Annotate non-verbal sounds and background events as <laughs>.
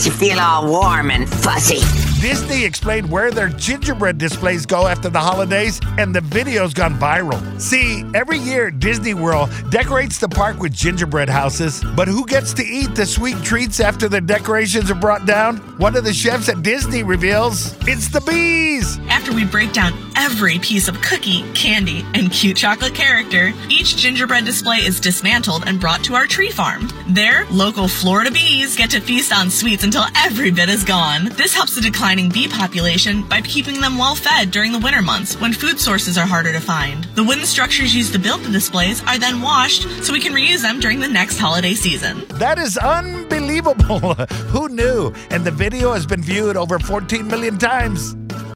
makes you feel all warm and fuzzy. Disney explained where their gingerbread displays go after the holidays, and the video's gone viral. See, every year Disney World decorates the park with gingerbread houses, but who gets to eat the sweet treats after the decorations are brought down? One of the chefs at Disney reveals it's the bees. After we break down every piece of cookie, candy, and cute chocolate character, each gingerbread display is dismantled and brought to our tree farm. There, local Florida bees get to feast on sweets until every bit is gone. This helps the declining bee population by keeping them well fed during the winter months when food sources are harder to find. The wooden structures used to build the displays are then washed so we can reuse them during the next holiday season. That is unbelievable. <laughs> Who knew? And the video has been viewed over 14 million times.